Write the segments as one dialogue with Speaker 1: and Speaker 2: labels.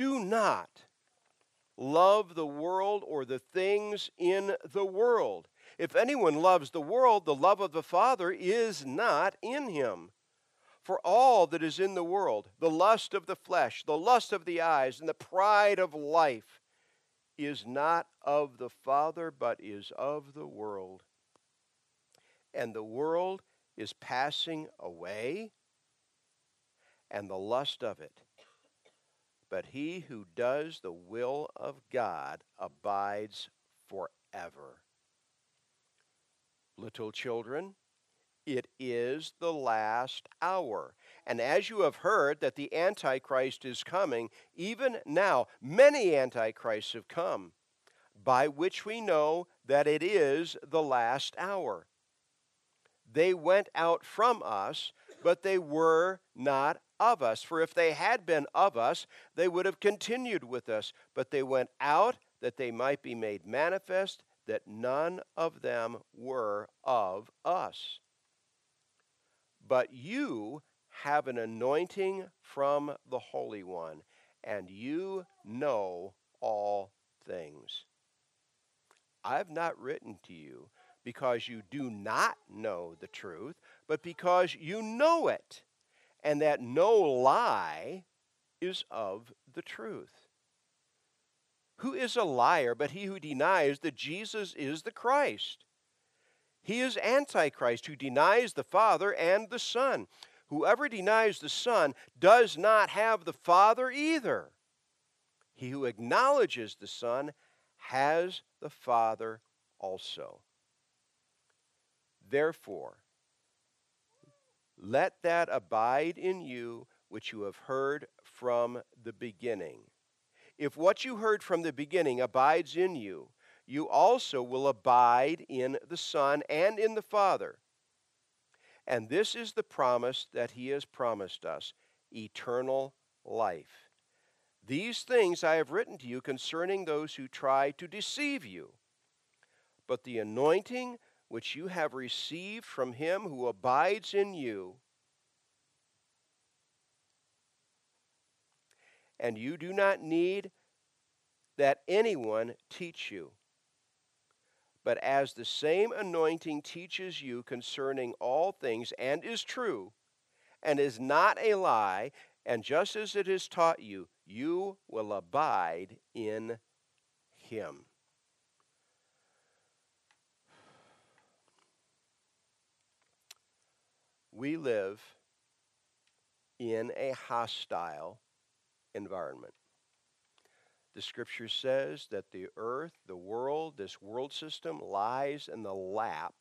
Speaker 1: Do not love the world or the things in the world. If anyone loves the world, the love of the Father is not in him. For all that is in the world, the lust of the flesh, the lust of the eyes, and the pride of life, is not of the Father, but is of the world. And the world is passing away, and the lust of it. But he who does the will of God abides forever. Little children, it is the last hour. And as you have heard that the Antichrist is coming, even now many Antichrists have come, by which we know that it is the last hour. They went out from us, but they were not of us. For if they had been of us, they would have continued with us. But they went out that they might be made manifest that none of them were of us. But you have an anointing from the Holy One, and you know all things. I've not written to you because you do not know the truth, but because you know it and that no lie is of the truth. Who is a liar but he who denies that Jesus is the Christ? He is Antichrist who denies the Father and the Son. Whoever denies the Son does not have the Father either. He who acknowledges the Son has the Father also. Therefore, let that abide in you which you have heard from the beginning. If what you heard from the beginning abides in you, you also will abide in the Son and in the Father. And this is the promise that He has promised us eternal life. These things I have written to you concerning those who try to deceive you. But the anointing which you have received from him who abides in you, and you do not need that anyone teach you. But as the same anointing teaches you concerning all things and is true, and is not a lie, and just as it is taught you, you will abide in him. We live in a hostile environment. The scripture says that the earth, the world, this world system lies in the lap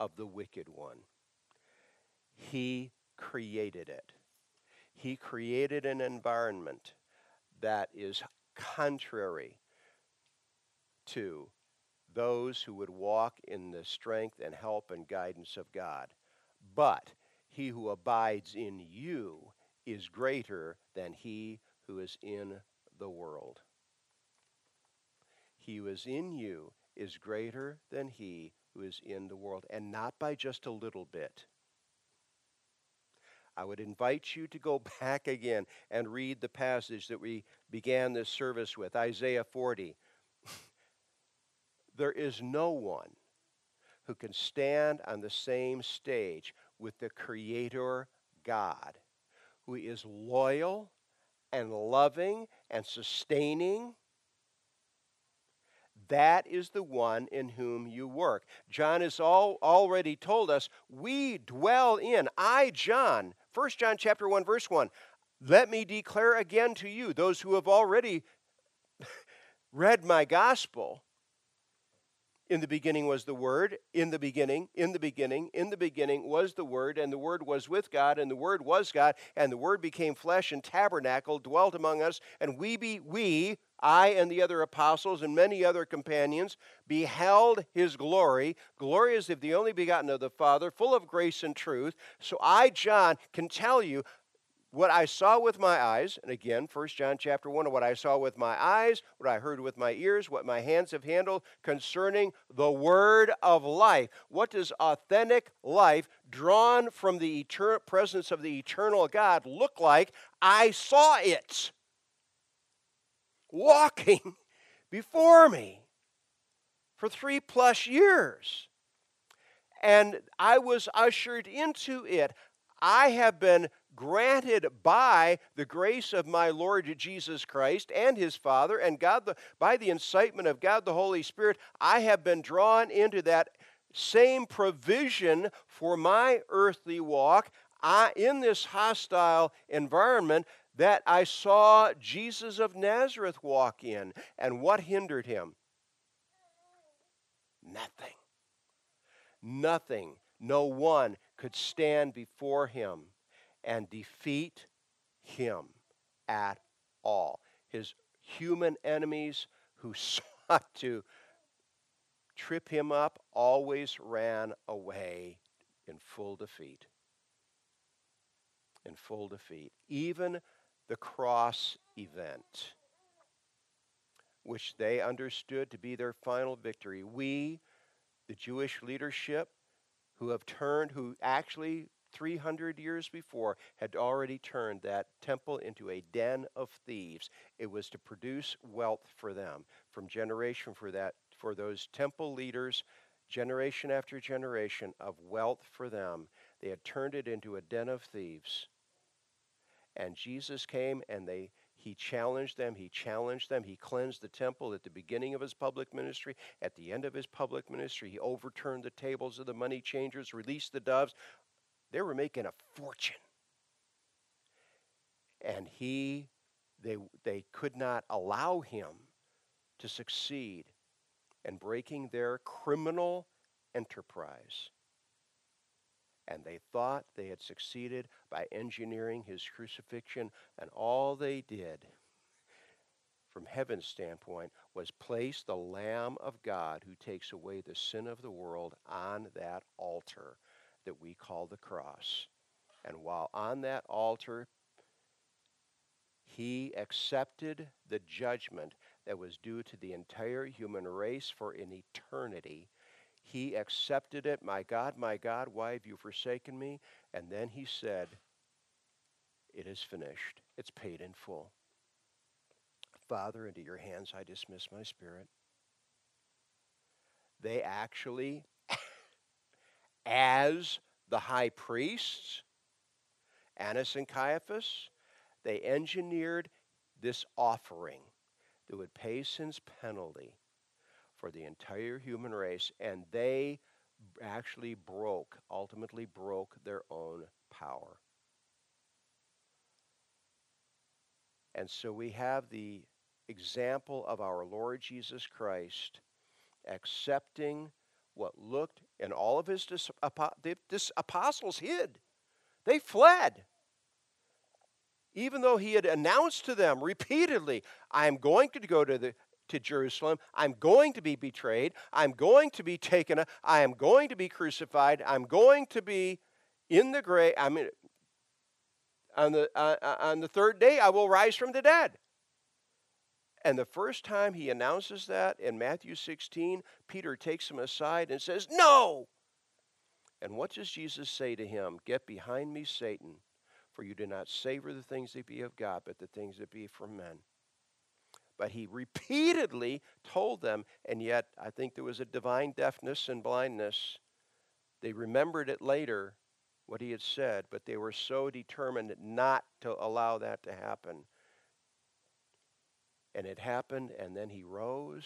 Speaker 1: of the wicked one. He created it. He created an environment that is contrary to those who would walk in the strength and help and guidance of God. But he who abides in you is greater than he who is in the world. He who is in you is greater than he who is in the world, and not by just a little bit. I would invite you to go back again and read the passage that we began this service with, Isaiah 40. there is no one who can stand on the same stage with the Creator God, who is loyal and loving and sustaining. That is the one in whom you work. John has all, already told us we dwell in, I, John, 1 John chapter 1, verse 1. Let me declare again to you, those who have already read my gospel, In the beginning was the Word. In the beginning, in the beginning, in the beginning was the Word, and the Word was with God, and the Word was God, and the Word became flesh and tabernacle, dwelt among us, and we be we, I and the other apostles and many other companions, beheld his glory. Glory if the only begotten of the Father, full of grace and truth. So I, John, can tell you what I saw with my eyes, and again, 1 John chapter 1, what I saw with my eyes, what I heard with my ears, what my hands have handled concerning the word of life. What does authentic life, drawn from the eternal presence of the eternal God, look like? I saw it walking before me for three plus years. And I was ushered into it. I have been granted by the grace of my Lord Jesus Christ and his Father and God the, by the incitement of God the Holy Spirit, I have been drawn into that same provision for my earthly walk I, in this hostile environment that I saw Jesus of Nazareth walk in. And what hindered him? Nothing. Nothing. No one could stand before him and defeat him at all. His human enemies who sought to trip him up always ran away in full defeat. In full defeat. Even the cross event, which they understood to be their final victory. We, the Jewish leadership, who have turned, who actually 300 years before, had already turned that temple into a den of thieves. It was to produce wealth for them from generation for that for those temple leaders, generation after generation of wealth for them. They had turned it into a den of thieves. And Jesus came and they he challenged them, he challenged them, he cleansed the temple at the beginning of his public ministry, at the end of his public ministry, he overturned the tables of the money changers, released the doves. They were making a fortune. And he, they, they could not allow him to succeed in breaking their criminal enterprise. And they thought they had succeeded by engineering his crucifixion, and all they did from heaven's standpoint was place the Lamb of God who takes away the sin of the world on that altar that we call the cross. And while on that altar, he accepted the judgment that was due to the entire human race for an eternity. He accepted it. My God, my God, why have you forsaken me? And then he said, It is finished. It's paid in full. Father, into your hands I dismiss my spirit. They actually as the high priests, Annas and Caiaphas, they engineered this offering that would pay sin's penalty for the entire human race, and they actually broke, ultimately broke their own power. And so we have the example of our Lord Jesus Christ accepting what looked, and all of his dis- apostles hid. They fled. Even though he had announced to them repeatedly, I am going to go to, the, to Jerusalem, I'm going to be betrayed, I'm going to be taken, I am going to be crucified, I'm going to be in the grave. I mean, on the, uh, uh on the third day, I will rise from the dead. And the first time he announces that in Matthew 16, Peter takes him aside and says, No! And what does Jesus say to him? Get behind me, Satan, for you do not savor the things that be of God, but the things that be from men. But he repeatedly told them, and yet I think there was a divine deafness and blindness. They remembered it later, what he had said, but they were so determined not to allow that to happen and it happened, and then he rose.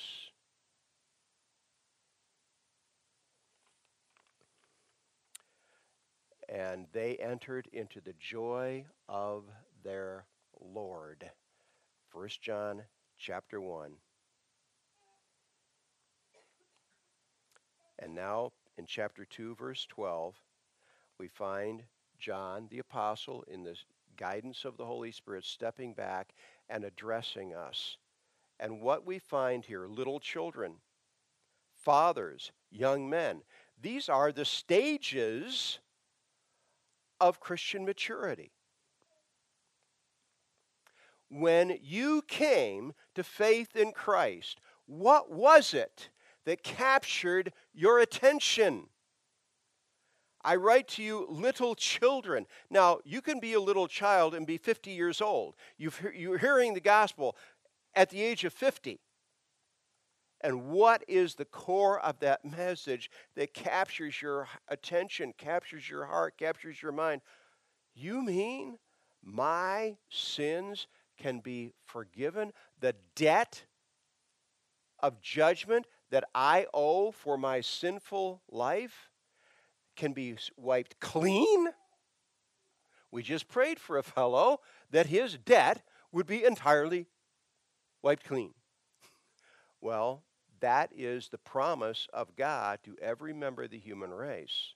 Speaker 1: And they entered into the joy of their Lord. 1 John chapter 1. And now in chapter 2, verse 12, we find John the Apostle, in the guidance of the Holy Spirit, stepping back and addressing us. And what we find here little children, fathers, young men these are the stages of Christian maturity. When you came to faith in Christ, what was it that captured your attention? I write to you, little children. Now, you can be a little child and be 50 years old. You've, you're hearing the gospel at the age of 50. And what is the core of that message that captures your attention, captures your heart, captures your mind? You mean my sins can be forgiven? The debt of judgment that I owe for my sinful life can be wiped clean? We just prayed for a fellow that his debt would be entirely wiped clean. Well, that is the promise of God to every member of the human race.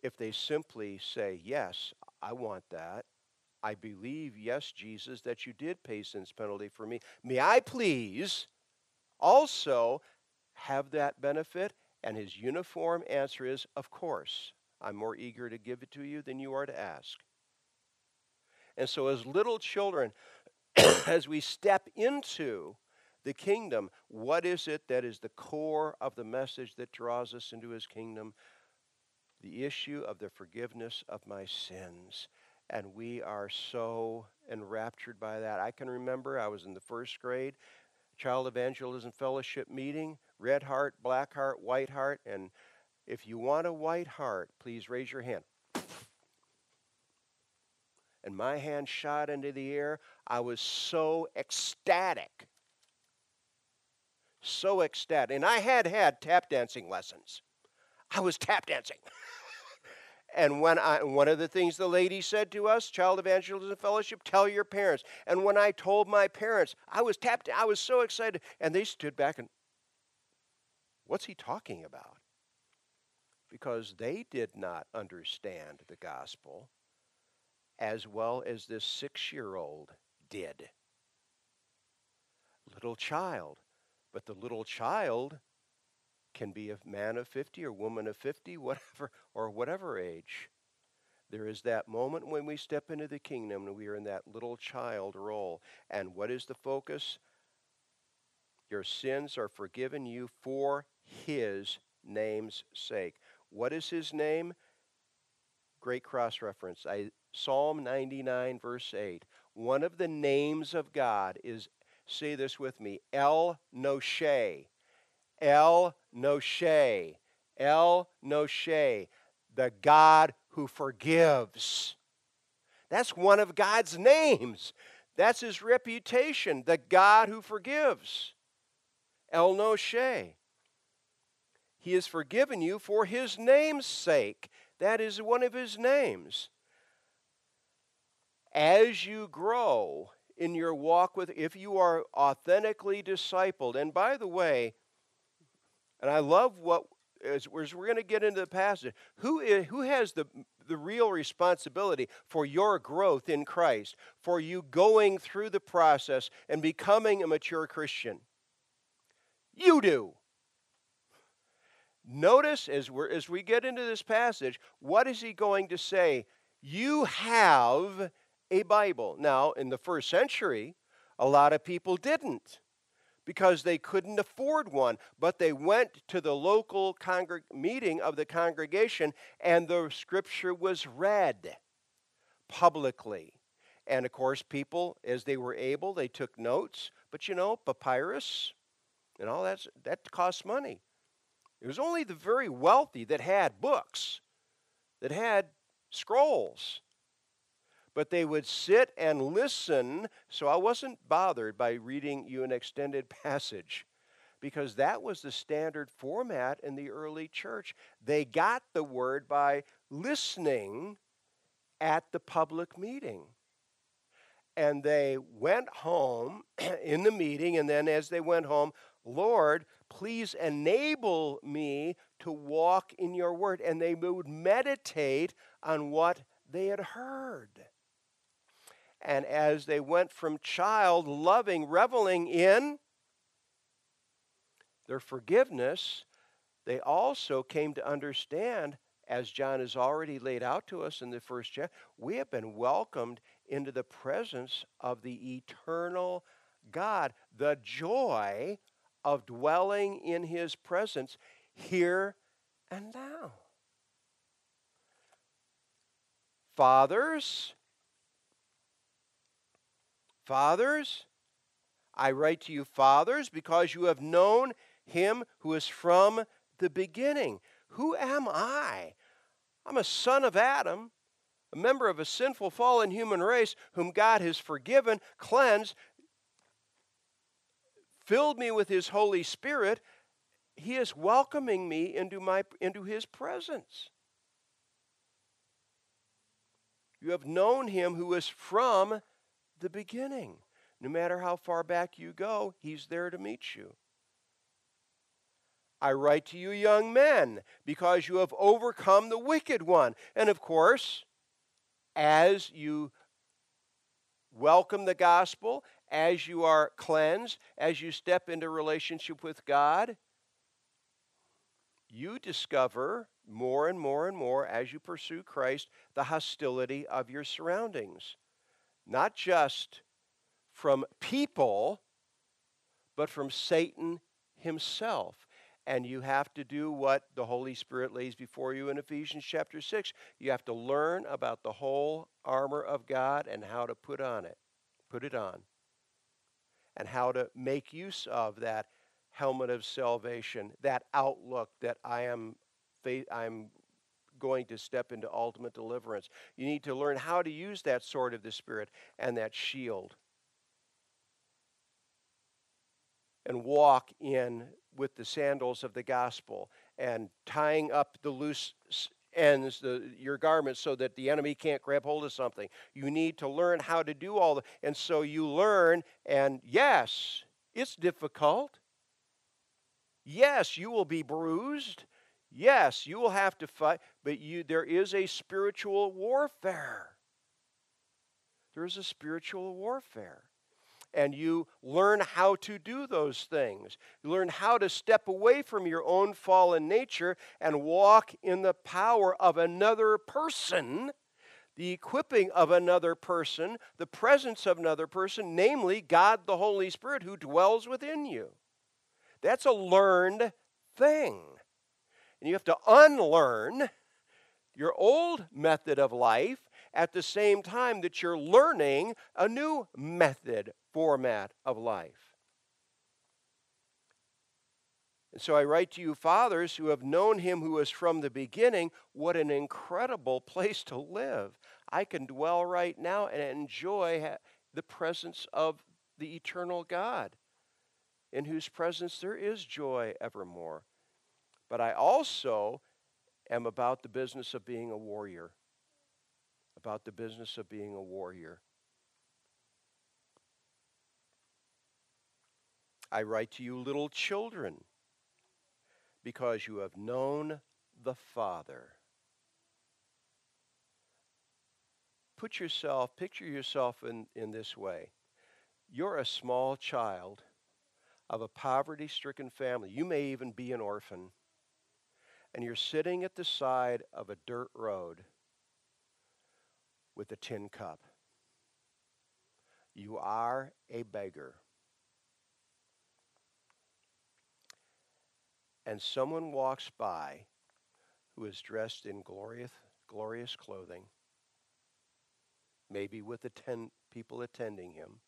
Speaker 1: If they simply say, Yes, I want that. I believe, yes, Jesus, that you did pay sin's penalty for me. May I please also have that benefit? And his uniform answer is, Of course. I'm more eager to give it to you than you are to ask. And so, as little children, as we step into the kingdom. What is it that is the core of the message that draws us into his kingdom? The issue of the forgiveness of my sins. And we are so enraptured by that. I can remember I was in the first grade, Child Evangelism Fellowship meeting, red heart, black heart, white heart. And if you want a white heart, please raise your hand. And my hand shot into the air. I was so ecstatic so ecstatic. And I had had tap dancing lessons. I was tap dancing. and when I, one of the things the lady said to us, Child Evangelism Fellowship, tell your parents. And when I told my parents, I was tapped, I was so excited. And they stood back and, what's he talking about? Because they did not understand the gospel as well as this six year old did. Little child but the little child can be a man of 50 or woman of 50, whatever, or whatever age. There is that moment when we step into the kingdom and we are in that little child role. And what is the focus? Your sins are forgiven you for his name's sake. What is his name? Great cross reference. I, Psalm 99, verse 8. One of the names of God is Say this with me El Noshe. El Noshe. El Noshe. The God who forgives. That's one of God's names. That's his reputation, the God who forgives. El Noshe. He has forgiven you for his name's sake. That is one of his names. As you grow in your walk with, if you are authentically discipled, and by the way, and I love what, as, we're going to get into the passage, who, is, who has the, the real responsibility for your growth in Christ, for you going through the process and becoming a mature Christian? You do. Notice as, we're, as we get into this passage, what is he going to say? You have a Bible. Now, in the first century, a lot of people didn't because they couldn't afford one, but they went to the local congreg- meeting of the congregation and the scripture was read publicly. And of course, people, as they were able, they took notes. But you know, papyrus and all that, that costs money. It was only the very wealthy that had books, that had scrolls but they would sit and listen. So I wasn't bothered by reading you an extended passage because that was the standard format in the early church. They got the word by listening at the public meeting. And they went home in the meeting, and then as they went home, Lord, please enable me to walk in your word. And they would meditate on what they had heard. And as they went from child loving, reveling in their forgiveness, they also came to understand, as John has already laid out to us in the first chapter, we have been welcomed into the presence of the eternal God, the joy of dwelling in his presence here and now. Fathers, fathers, I write to you, fathers, because you have known him who is from the beginning. Who am I? I'm a son of Adam, a member of a sinful, fallen human race whom God has forgiven, cleansed, filled me with his Holy Spirit. He is welcoming me into, my, into his presence. You have known him who is from the beginning. No matter how far back you go, he's there to meet you. I write to you, young men, because you have overcome the wicked one. And of course, as you welcome the gospel, as you are cleansed, as you step into relationship with God, you discover more and more and more as you pursue Christ the hostility of your surroundings. Not just from people, but from Satan himself and you have to do what the Holy Spirit lays before you in Ephesians chapter 6. You have to learn about the whole armor of God and how to put on it, put it on, and how to make use of that helmet of salvation, that outlook that I am I'm going to step into ultimate deliverance. You need to learn how to use that sword of the Spirit and that shield. And walk in with the sandals of the gospel and tying up the loose ends, the, your garments, so that the enemy can't grab hold of something. You need to learn how to do all that. And so you learn, and yes, it's difficult. Yes, you will be bruised. Yes, you will have to fight, but you, there is a spiritual warfare. There is a spiritual warfare and you learn how to do those things. You learn how to step away from your own fallen nature and walk in the power of another person, the equipping of another person, the presence of another person, namely God the Holy Spirit who dwells within you. That's a learned thing. And you have to unlearn your old method of life at the same time that you're learning a new method format of life. And so I write to you, fathers, who have known him who is from the beginning. What an incredible place to live. I can dwell right now and enjoy the presence of the eternal God, in whose presence there is joy evermore. But I also am about the business of being a warrior. About the business of being a warrior. I write to you, little children, because you have known the Father. Put yourself, picture yourself in, in this way. You're a small child of a poverty stricken family. You may even be an orphan. And you're sitting at the side of a dirt road with a tin cup. You are a beggar. and someone walks by who is dressed in glorious, glorious clothing, maybe with ten people attending him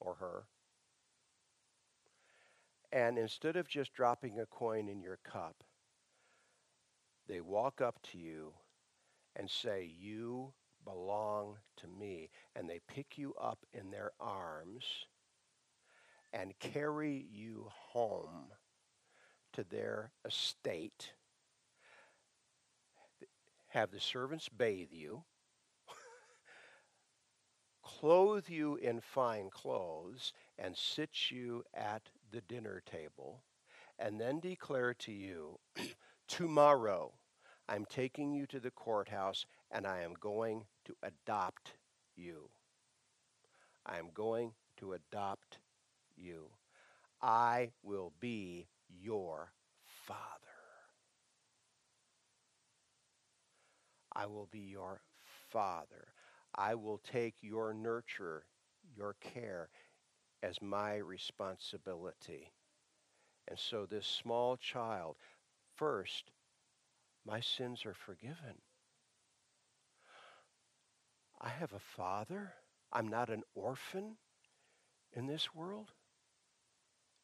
Speaker 1: or her, and instead of just dropping a coin in your cup, they walk up to you and say, You belong to me. And they pick you up in their arms and carry you home to their estate, have the servants bathe you, clothe you in fine clothes, and sit you at the dinner table and then declare to you, tomorrow I'm taking you to the courthouse and I am going to adopt you. I am going to adopt you. I will be your father. I will be your father. I will take your nurture, your care, as my responsibility. And so, this small child, first, my sins are forgiven. I have a father. I'm not an orphan in this world.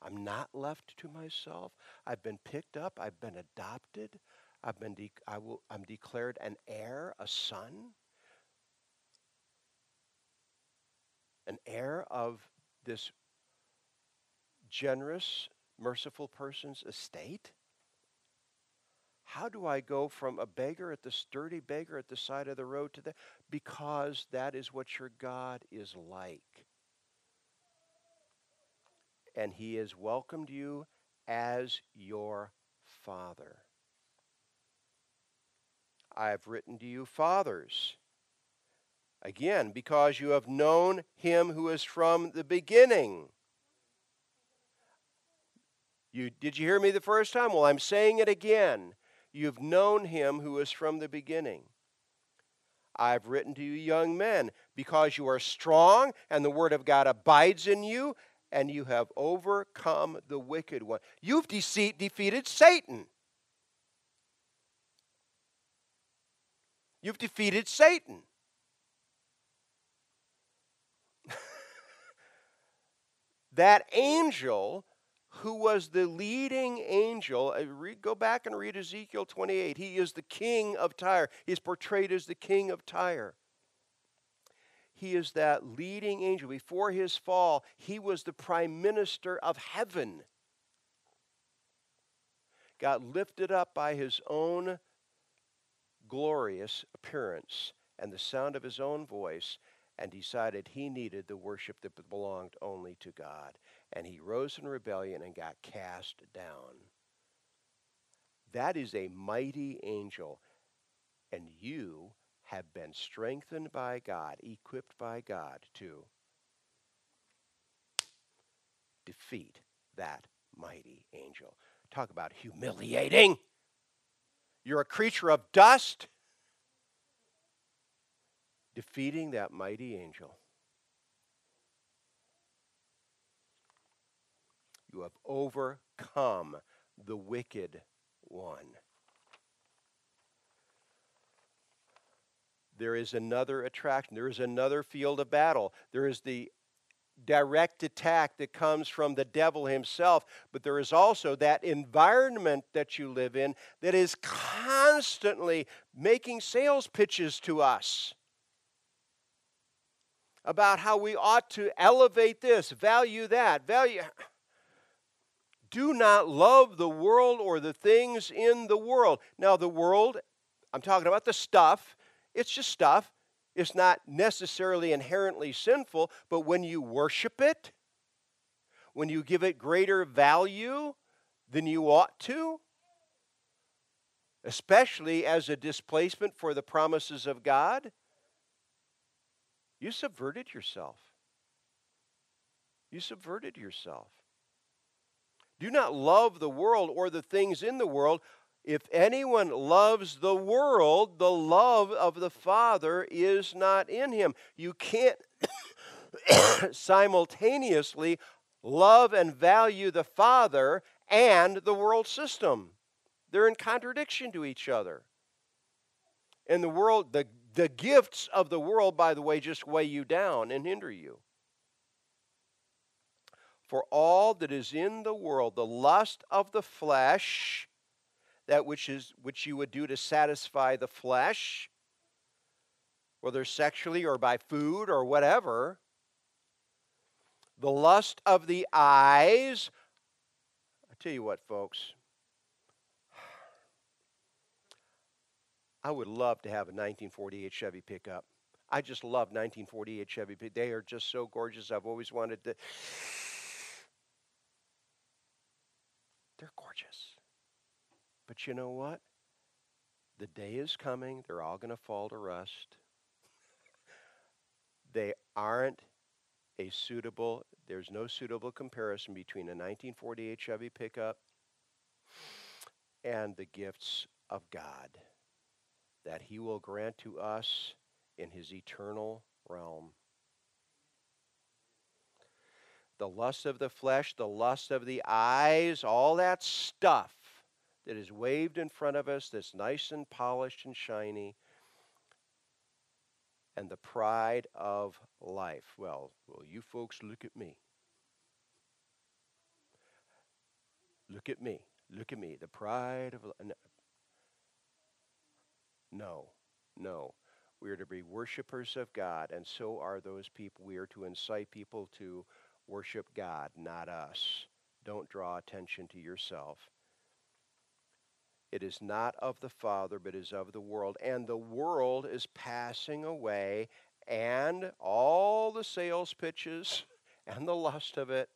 Speaker 1: I'm not left to myself. I've been picked up. I've been adopted. I've been de- I will, I'm declared an heir, a son, an heir of this generous, merciful person's estate? How do I go from a beggar at the sturdy beggar at the side of the road to that? Because that is what your God is like. And he has welcomed you as your father. I have written to you, fathers. Again, because you have known him who is from the beginning. You, did you hear me the first time? Well, I'm saying it again. You've known him who is from the beginning. I've written to you, young men, because you are strong and the word of God abides in you, and you have overcome the wicked one. You've de- defeated Satan. You've defeated Satan. that angel who was the leading angel. Uh, go back and read Ezekiel 28. He is the king of Tyre. He's portrayed as the king of Tyre. He is that leading angel. Before his fall, he was the prime minister of heaven. Got lifted up by his own glorious appearance and the sound of his own voice and decided he needed the worship that belonged only to God. And he rose in rebellion and got cast down. That is a mighty angel. And you have been strengthened by God, equipped by God to defeat that mighty angel. Talk about humiliating. You're a creature of dust, defeating that mighty angel. You have overcome the wicked one. There is another attraction. There is another field of battle. There is the direct attack that comes from the devil himself, but there is also that environment that you live in that is constantly making sales pitches to us about how we ought to elevate this, value that, value. Do not love the world or the things in the world. Now, the world, I'm talking about the stuff, it's just stuff. It's not necessarily inherently sinful, but when you worship it, when you give it greater value than you ought to, especially as a displacement for the promises of God, you subverted yourself. You subverted yourself. Do not love the world or the things in the world. If anyone loves the world, the love of the Father is not in him. You can't simultaneously love and value the Father and the world system. They're in contradiction to each other. And the world, the, the gifts of the world, by the way, just weigh you down and hinder you. For all that is in the world, the lust of the flesh, that which is which you would do to satisfy the flesh, whether sexually or by food or whatever. The lust of the eyes. I tell you what, folks. I would love to have a 1948 Chevy pickup. I just love 1948 Chevy. They are just so gorgeous. I've always wanted to They're gorgeous. But you know what? The day is coming, they're all going to fall to rust. they aren't a suitable, there's no suitable comparison between a 1948 Chevy pickup and the gifts of God that He will grant to us in His eternal realm. The lust of the flesh, the lust of the eyes, all that stuff that is waved in front of us that's nice and polished and shiny, and the pride of life. Well, well, you folks look at me. Look at me. Look at me. The pride of no, no. No. We are to be worshipers of God, and so are those people. We are to incite people to worship God, not us. Don't draw attention to yourself. It is not of the Father, but is of the world. And the world is passing away, and all the sales pitches and the lust of it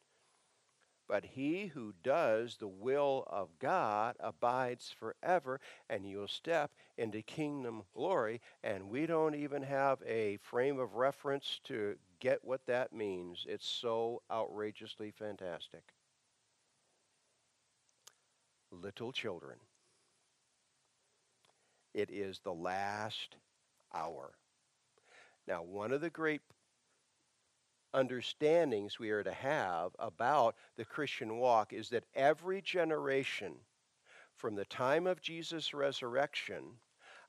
Speaker 1: but he who does the will of God abides forever, and you'll step into kingdom glory. And we don't even have a frame of reference to get what that means. It's so outrageously fantastic. Little children, it is the last hour. Now, one of the great understandings we are to have about the Christian walk is that every generation, from the time of Jesus' resurrection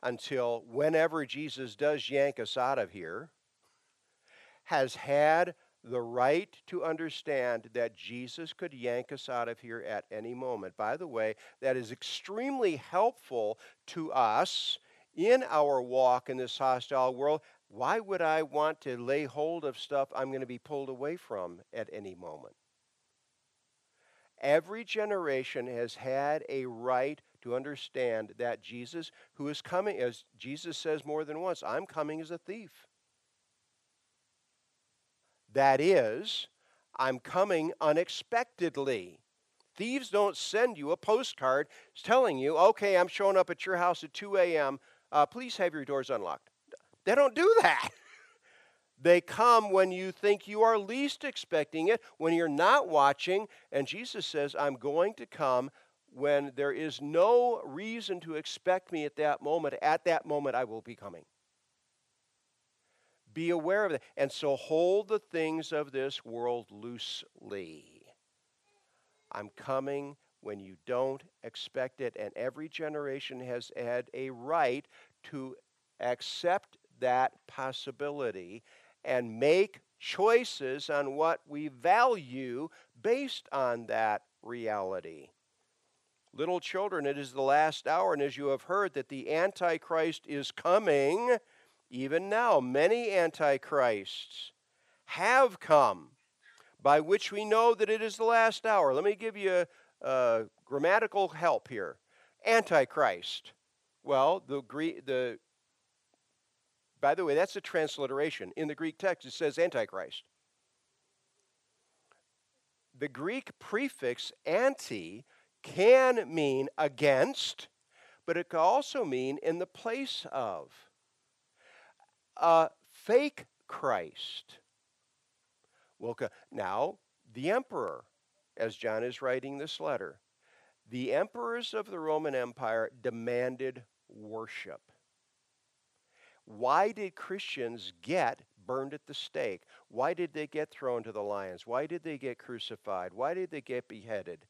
Speaker 1: until whenever Jesus does yank us out of here, has had the right to understand that Jesus could yank us out of here at any moment. By the way, that is extremely helpful to us in our walk in this hostile world why would I want to lay hold of stuff I'm going to be pulled away from at any moment? Every generation has had a right to understand that Jesus, who is coming, as Jesus says more than once, I'm coming as a thief. That is, I'm coming unexpectedly. Thieves don't send you a postcard telling you, okay, I'm showing up at your house at 2 a.m. Uh, please have your doors unlocked. They don't do that. They come when you think you are least expecting it, when you're not watching. And Jesus says, I'm going to come when there is no reason to expect me at that moment. At that moment, I will be coming. Be aware of that. And so hold the things of this world loosely. I'm coming when you don't expect it. And every generation has had a right to accept that possibility and make choices on what we value based on that reality. Little children, it is the last hour, and as you have heard that the Antichrist is coming, even now, many Antichrists have come, by which we know that it is the last hour. Let me give you a, a grammatical help here. Antichrist. Well, the, the by the way, that's a transliteration. In the Greek text, it says Antichrist. The Greek prefix anti can mean against, but it can also mean in the place of. A fake Christ. Well, now, the emperor, as John is writing this letter, the emperors of the Roman Empire demanded worship. Why did Christians get burned at the stake? Why did they get thrown to the lions? Why did they get crucified? Why did they get beheaded?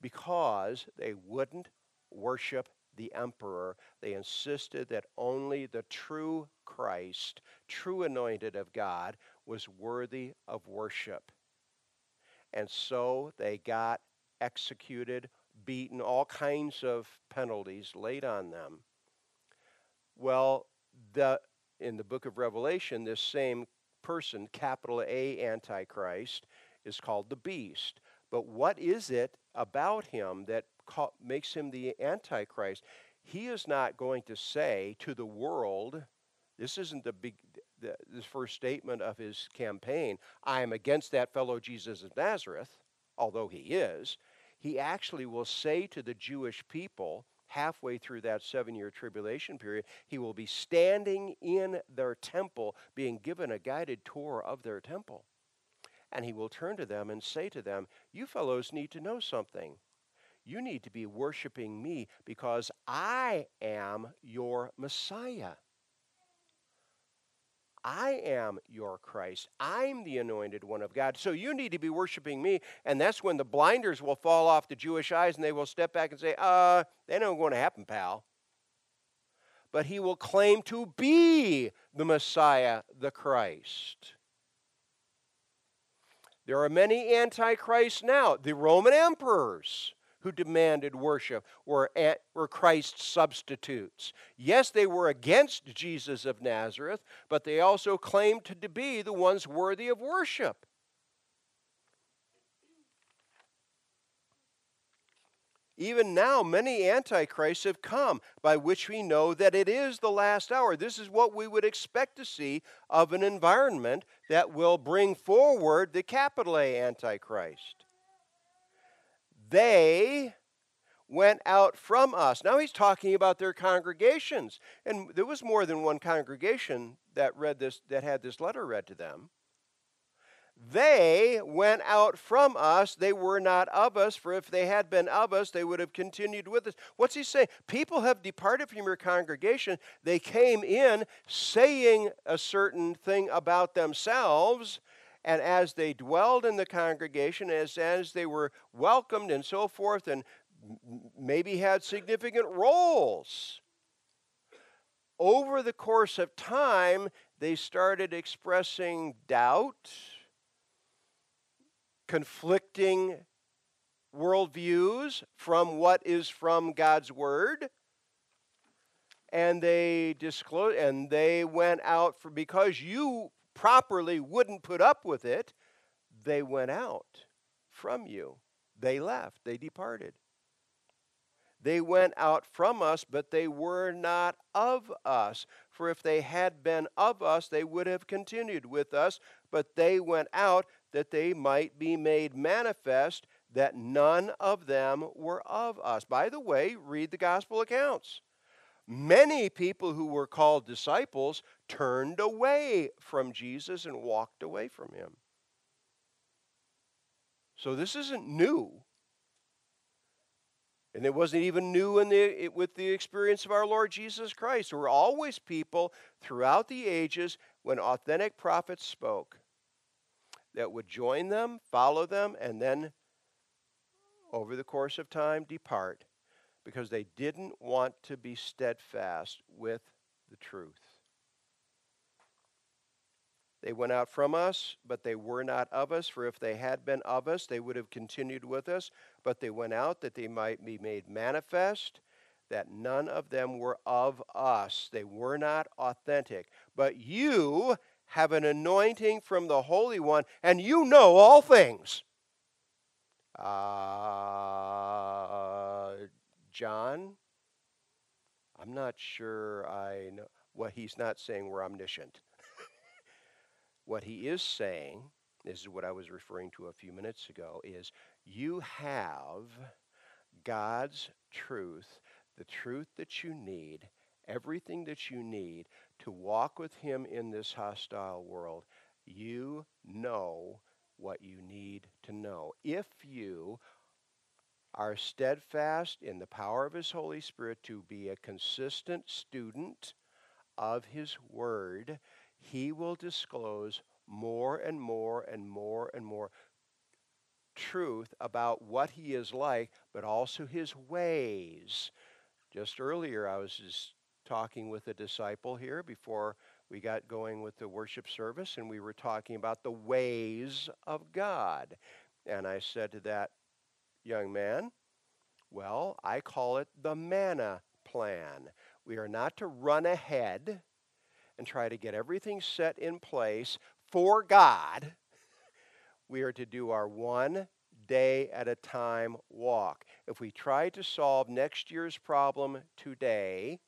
Speaker 1: Because they wouldn't worship the emperor. They insisted that only the true Christ, true anointed of God, was worthy of worship. And so they got executed, beaten, all kinds of penalties laid on them. Well, the, in the book of Revelation, this same person, capital A Antichrist, is called the beast. But what is it about him that ca- makes him the Antichrist? He is not going to say to the world, this isn't the big, the, the first statement of his campaign, I am against that fellow Jesus of Nazareth, although he is. he actually will say to the Jewish people, halfway through that seven year tribulation period, he will be standing in their temple, being given a guided tour of their temple. And he will turn to them and say to them, You fellows need to know something. You need to be worshiping me because I am your Messiah. I am your Christ. I'm the anointed one of God. So you need to be worshiping me. And that's when the blinders will fall off the Jewish eyes and they will step back and say, uh, that ain't going to happen, pal. But he will claim to be the Messiah, the Christ. There are many antichrists now. The Roman emperors who demanded worship were, at, were Christ's substitutes. Yes, they were against Jesus of Nazareth, but they also claimed to be the ones worthy of worship. Even now, many antichrists have come, by which we know that it is the last hour. This is what we would expect to see of an environment that will bring forward the capital A Antichrist they went out from us. Now he's talking about their congregations. And there was more than one congregation that read this that had this letter read to them. They went out from us. They were not of us, for if they had been of us, they would have continued with us. What's he saying? People have departed from your congregation. They came in saying a certain thing about themselves, and as they dwelled in the congregation, as, as they were welcomed and so forth, and maybe had significant roles, over the course of time, they started expressing doubt, conflicting worldviews from what is from God's Word. And they disclosed, and they went out for because you properly wouldn't put up with it, they went out from you. They left, they departed. They went out from us, but they were not of us. For if they had been of us, they would have continued with us, but they went out that they might be made manifest that none of them were of us. By the way, read the gospel accounts. Many people who were called disciples turned away from Jesus and walked away from him. So this isn't new. And it wasn't even new in the, with the experience of our Lord Jesus Christ. There were always people throughout the ages when authentic prophets spoke that would join them, follow them, and then over the course of time depart because they didn't want to be steadfast with the truth. They went out from us, but they were not of us. For if they had been of us, they would have continued with us. But they went out that they might be made manifest that none of them were of us. They were not authentic. But you have an anointing from the Holy One, and you know all things. Uh, John, I'm not sure I know. Well, he's not saying we're omniscient. what he is saying, this is what I was referring to a few minutes ago, is you have God's truth, the truth that you need, everything that you need to walk with Him in this hostile world. You know what you need to know. If you are steadfast in the power of His Holy Spirit to be a consistent student of His Word, He will disclose more and more and more and more truth about what He is like, but also His ways. Just earlier, I was just talking with a disciple here before we got going with the worship service, and we were talking about the ways of God. And I said to that young man? Well, I call it the manna plan. We are not to run ahead and try to get everything set in place for God. We are to do our one day at a time walk. If we try to solve next year's problem today,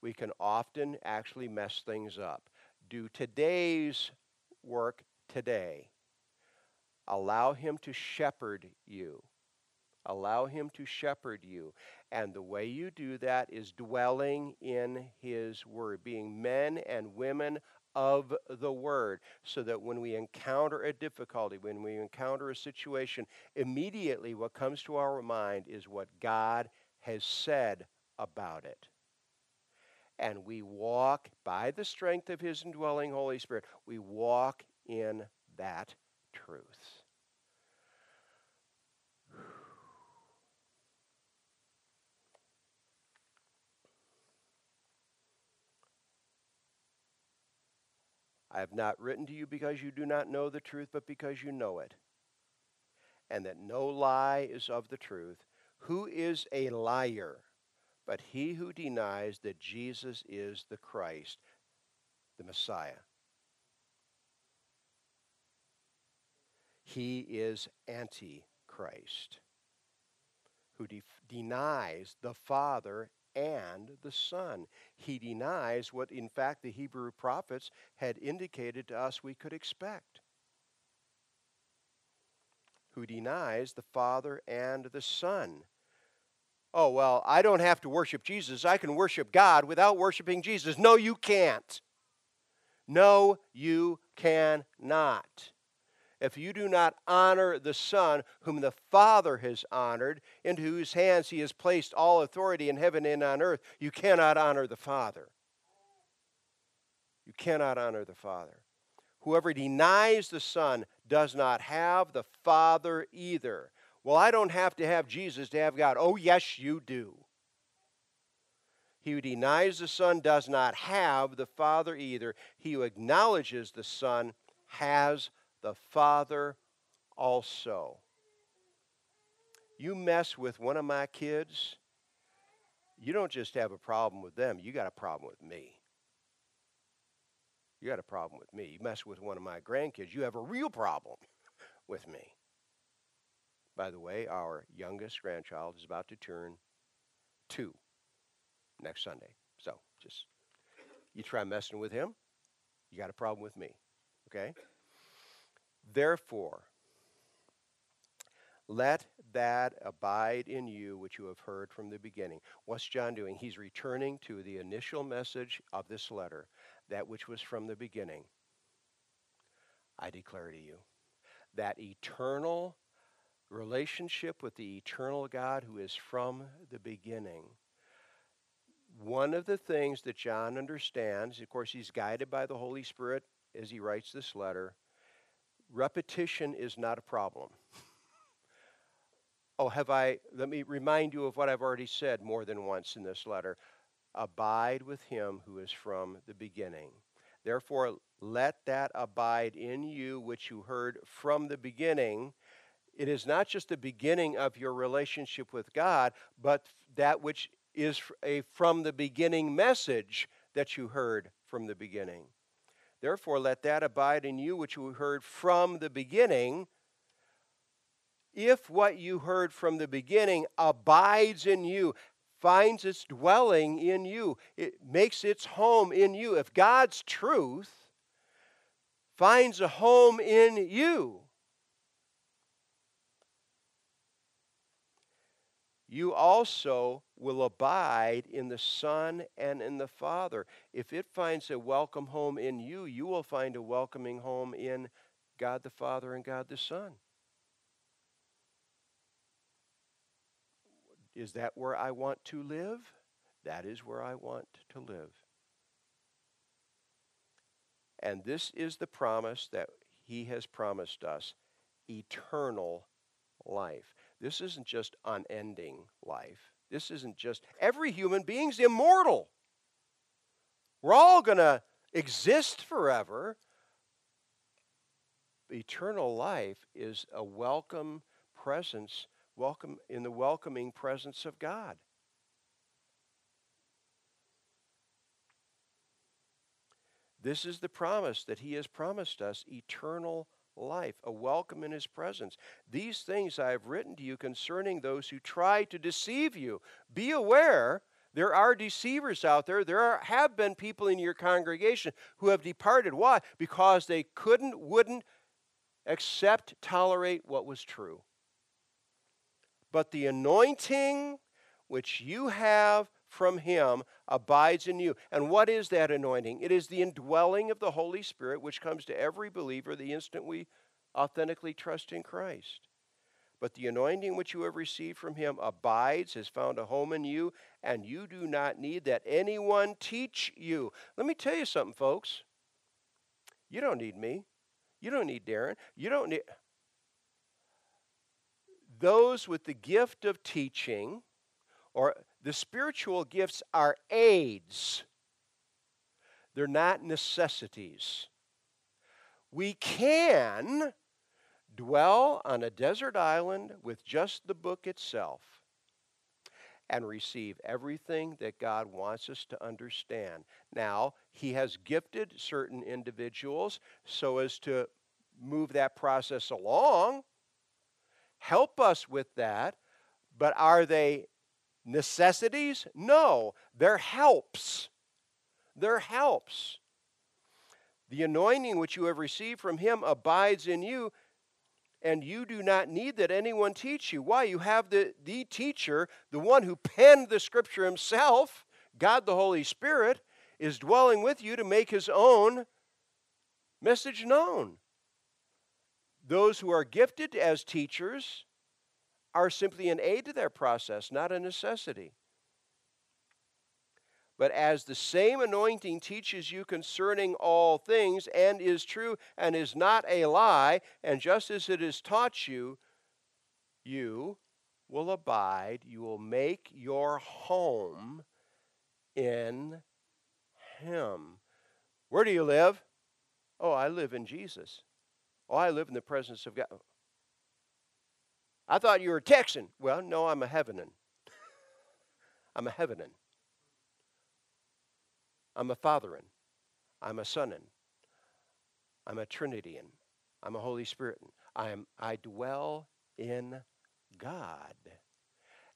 Speaker 1: we can often actually mess things up. Do today's work today. Allow Him to shepherd you Allow Him to shepherd you. And the way you do that is dwelling in His Word, being men and women of the Word, so that when we encounter a difficulty, when we encounter a situation, immediately what comes to our mind is what God has said about it. And we walk by the strength of His indwelling Holy Spirit, we walk in that truth. I have not written to you because you do not know the truth, but because you know it, and that no lie is of the truth. Who is a liar but he who denies that Jesus is the Christ, the Messiah? He is Antichrist, who de- denies the Father and the Son. He denies what, in fact, the Hebrew prophets had indicated to us we could expect. Who denies the Father and the Son. Oh, well, I don't have to worship Jesus. I can worship God without worshiping Jesus. No, you can't. No, you cannot if you do not honor the Son, whom the Father has honored, into whose hands he has placed all authority in heaven and on earth, you cannot honor the Father. You cannot honor the Father. Whoever denies the Son does not have the Father either. Well, I don't have to have Jesus to have God. Oh, yes, you do. He who denies the Son does not have the Father either. He who acknowledges the Son has the Father also. You mess with one of my kids, you don't just have a problem with them, you got a problem with me. You got a problem with me. You mess with one of my grandkids, you have a real problem with me. By the way, our youngest grandchild is about to turn two next Sunday. So just, you try messing with him, you got a problem with me. Okay? Therefore, let that abide in you which you have heard from the beginning. What's John doing? He's returning to the initial message of this letter, that which was from the beginning. I declare to you that eternal relationship with the eternal God who is from the beginning. One of the things that John understands, of course, he's guided by the Holy Spirit as he writes this letter, repetition is not a problem. oh, have I, let me remind you of what I've already said more than once in this letter. Abide with him who is from the beginning. Therefore, let that abide in you which you heard from the beginning. It is not just the beginning of your relationship with God, but that which is a from the beginning message that you heard from the beginning. Therefore, let that abide in you which you heard from the beginning. If what you heard from the beginning abides in you, finds its dwelling in you, it makes its home in you. If God's truth finds a home in you, you also will abide in the Son and in the Father. If it finds a welcome home in you, you will find a welcoming home in God the Father and God the Son. Is that where I want to live? That is where I want to live. And this is the promise that He has promised us eternal life. This isn't just unending life. This isn't just, every human being's immortal. We're all going to exist forever. Eternal life is a welcome presence, welcome in the welcoming presence of God. This is the promise that He has promised us eternal life, a welcome in his presence. These things I have written to you concerning those who try to deceive you. Be aware there are deceivers out there. There are, have been people in your congregation who have departed. Why? Because they couldn't, wouldn't accept, tolerate what was true. But the anointing which you have from him abides in you. And what is that anointing? It is the indwelling of the Holy Spirit, which comes to every believer the instant we authentically trust in Christ. But the anointing which you have received from him abides, has found a home in you, and you do not need that anyone teach you. Let me tell you something, folks. You don't need me. You don't need Darren. You don't need. Those with the gift of teaching or the spiritual gifts are aids, they're not necessities. We can dwell on a desert island with just the book itself and receive everything that God wants us to understand. Now, He has gifted certain individuals so as to move that process along, help us with that, but are they necessities? No, they're helps. They're helps. The anointing which you have received from him abides in you, and you do not need that anyone teach you. Why? You have the, the teacher, the one who penned the scripture himself, God the Holy Spirit, is dwelling with you to make his own message known. Those who are gifted as teachers are simply an aid to their process, not a necessity. But as the same anointing teaches you concerning all things, and is true and is not a lie, and just as it has taught you, you will abide, you will make your home in Him. Where do you live? Oh, I live in Jesus. Oh, I live in the presence of God. I thought you were a Texan. Well, no, I'm a Heavenan. I'm a Heavenan. I'm a Fatherin. I'm a Sonin. I'm a Trinitian. I'm a Holy Spiritan. I am I dwell in God.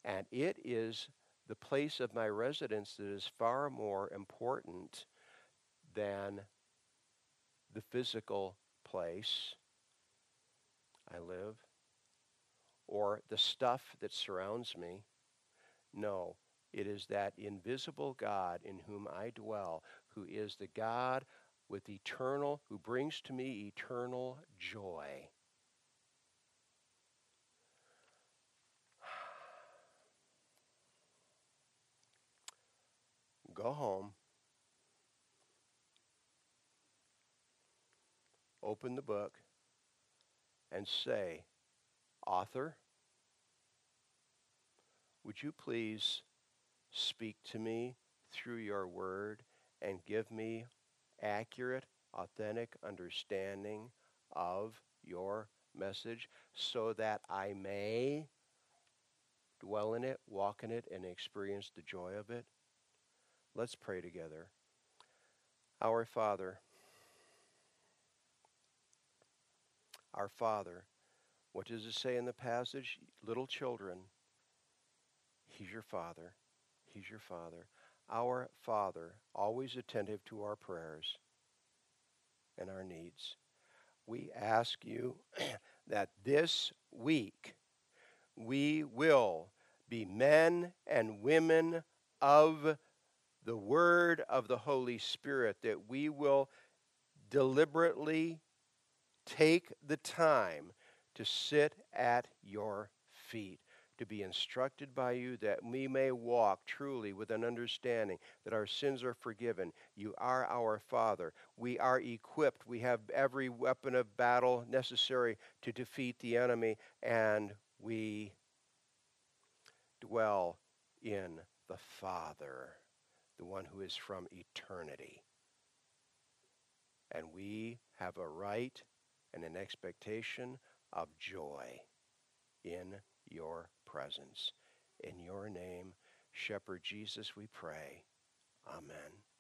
Speaker 1: And it is the place of my residence that is far more important than the physical place I live or the stuff that surrounds me. No, it is that invisible God in whom I dwell, who is the God with eternal, who brings to me eternal joy. Go home. Open the book and say, Author, would you please speak to me through your word and give me accurate, authentic understanding of your message so that I may dwell in it, walk in it, and experience the joy of it? Let's pray together. Our Father, our Father, what does it say in the passage? Little children, He's your Father. He's your Father. Our Father, always attentive to our prayers and our needs. We ask you that this week we will be men and women of the Word of the Holy Spirit, that we will deliberately take the time to sit at your feet, to be instructed by you, that we may walk truly with an understanding that our sins are forgiven. You are our Father. We are equipped. We have every weapon of battle necessary to defeat the enemy, and we dwell in the Father, the one who is from eternity. And we have a right and an expectation of joy in your presence. In your name, Shepherd Jesus, we pray. Amen.